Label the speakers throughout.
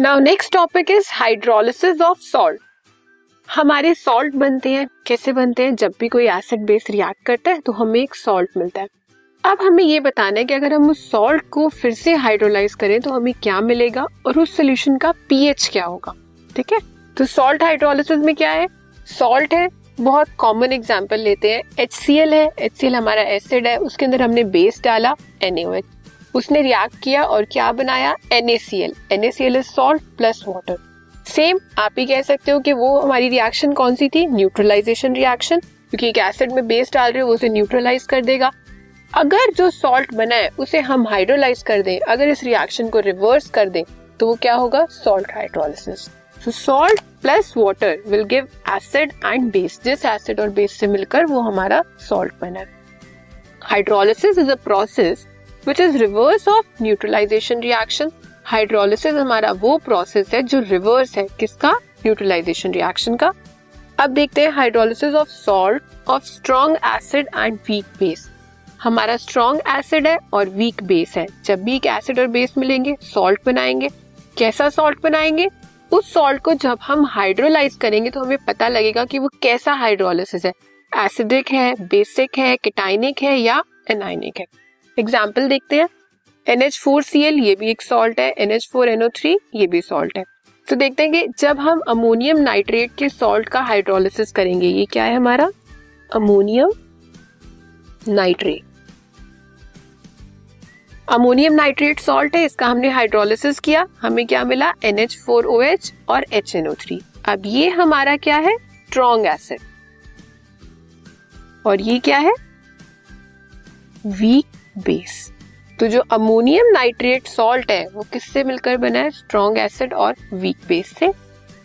Speaker 1: Now next topic is hydrolysis of salt हमारे salt बनते हैं, कैसे बनते हैं? जब भी कोई एसिड बेस रिएक्ट करता है तो हमें एक सॉल्ट मिलता है। अब हमें ये बताना है कि अगर हम उस सॉल्ट को फिर से हाइड्रोलाइज करें तो हमें क्या मिलेगा और उस सोल्यूशन का पीएच क्या होगा? ठीक है? तो सॉल्ट हाइड्रोलिसिस में क्या है? सॉल्ट है, बहुत कॉमन एग्ज़ाम्पल लेते हैं। एच है एच हमारा एसिड है, उसके अंदर हमने बेस डाला एन उसने रिएक्ट किया और क्या बनाया? NaCl NaCl is salt plus water same आप ही कह सकते हो कि वो हमारी रिएक्शन कौन सी थी? न्यूट्रलाइजेशन रिएक्शन क्योंकि एक एसिड में बेस डाल रहे हो, उसे न्यूट्रलाइज कर देगा। अगर जो सॉल्ट बना है, उसे हम हाइड्रोलाइज कर दें, अगर इस रिएक्शन को रिवर्स कर दें तो वो क्या होगा? Salt hydrolysis so salt plus water will give acid and base जिस एसिड और बेस से मिलकर वो हमारा सॉल्ट बना है। Hydrolysis is a process which is reverse of neutralization reaction hydrolysis हमारा वो प्रोसेस है जो रिवर्स है। किसका? न्यूट्रलाइजेशन रिएक्शन का। अब देखते हैं hydrolysis of salt of strong acid and weak base हमारा स्ट्रॉन्ग एसिड है और वीक बेस है। जब एक एसिड और बेस मिलेंगे सॉल्ट बनाएँगे। कैसा सॉल्ट बनाएँगे? उस सॉल्ट को जब हम हाइड्रोलाइज करेंगे तो हमें पता लगेगा कि वो कैसा हाइड्रोलिसिस है। एसिडिक है बेसिक है किटाइनिक है या एनाइनिक है। एग्ज़ाम्पल देखते हैं। N H four C L ये भी एक सॉल्ट है। NH4NO3 ये भी सॉल्ट है। तो देखते हैं कि जब हम अमोनियम नाइट्रेट के सॉल्ट का हाइड्रोलिसिस करेंगे, ये क्या है हमारा? Ammonium nitrate ammonium nitrate salt है, इसका हमने हाइड्रोलिसिस किया। हमें क्या मिला? NH4OH और HNO3 अब ये हमारा क्या है? स्ट्रॉन्ग एसिड और ये क्या है? वीक बेस तो जो अमोनियम नाइट्रेट सॉल्ट है, वो किससे मिलकर बना है? स्ट्रॉन्ग एसिड और वीक बेस से।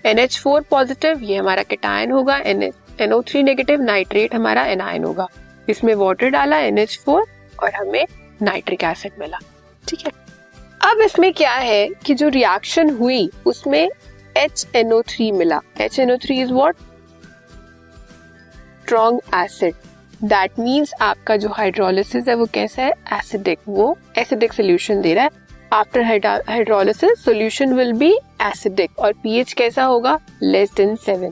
Speaker 1: NH4 पॉजिटिव ये हमारा केटायन होगा। NO3 नेगेटिव नाइट्रेट हमारा एनायन होगा। इसमें वाटर डाला NH4 और हमें नाइट्रिक एसिड मिला। ठीक है? अब इसमें क्या है कि जो रिएक्शन हुई, उसमें एच एनओ थ्री मिला। H NO three is what strong acid that means आपका जो हाइड्रोलिसिस है वो कैसा है? एसिडिक वो एसिडिक सोल्यूशन दे रहा है। After hydrolysis solution will be acidic और पीएच कैसा होगा? Less than seven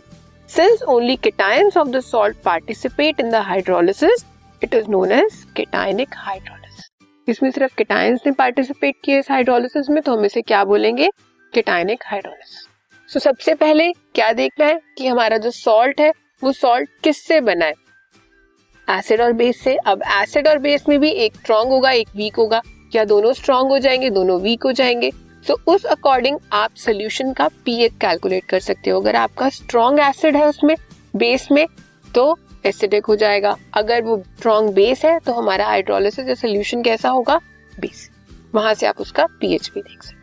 Speaker 1: since only cations of the salt participate in the hydrolysis it is known as cationic hydrolysis इसमें सिर्फ़ केटायंस ने पार्टिसिपेट किया इस हाइड्रोलिसिस में तो हम इसे क्या बोलेंगे? केटायनिक हाइड्रोलिसिस सो सबसे पहले क्या देखना है कि हमारा जो सॉल्ट है, वो सॉल्ट किससे बना है? एसिड और बेस से। अब एसिड और बेस में भी एक स्ट्रॉन्ग होगा एक वीक होगा। या दोनों स्ट्रॉन्ग हो जाएँगे दोनों वीक हो जाएँगे। सो so, उस अकॉर्डिंग आप सोल्यूशन का पीएच कैलकुलेट कर सकते हो। अगर आपका स्ट्रॉन्ग एसिड है उसमें बेस में तो एसिडिक हो जाएगा। अगर वो स्ट्रॉन्ग बेस है तो हमारा हाइड्रोलिसिस या सोल्यूशन कैसा होगा? बेस वहाँ से आप उसका पीएच भी देख सकते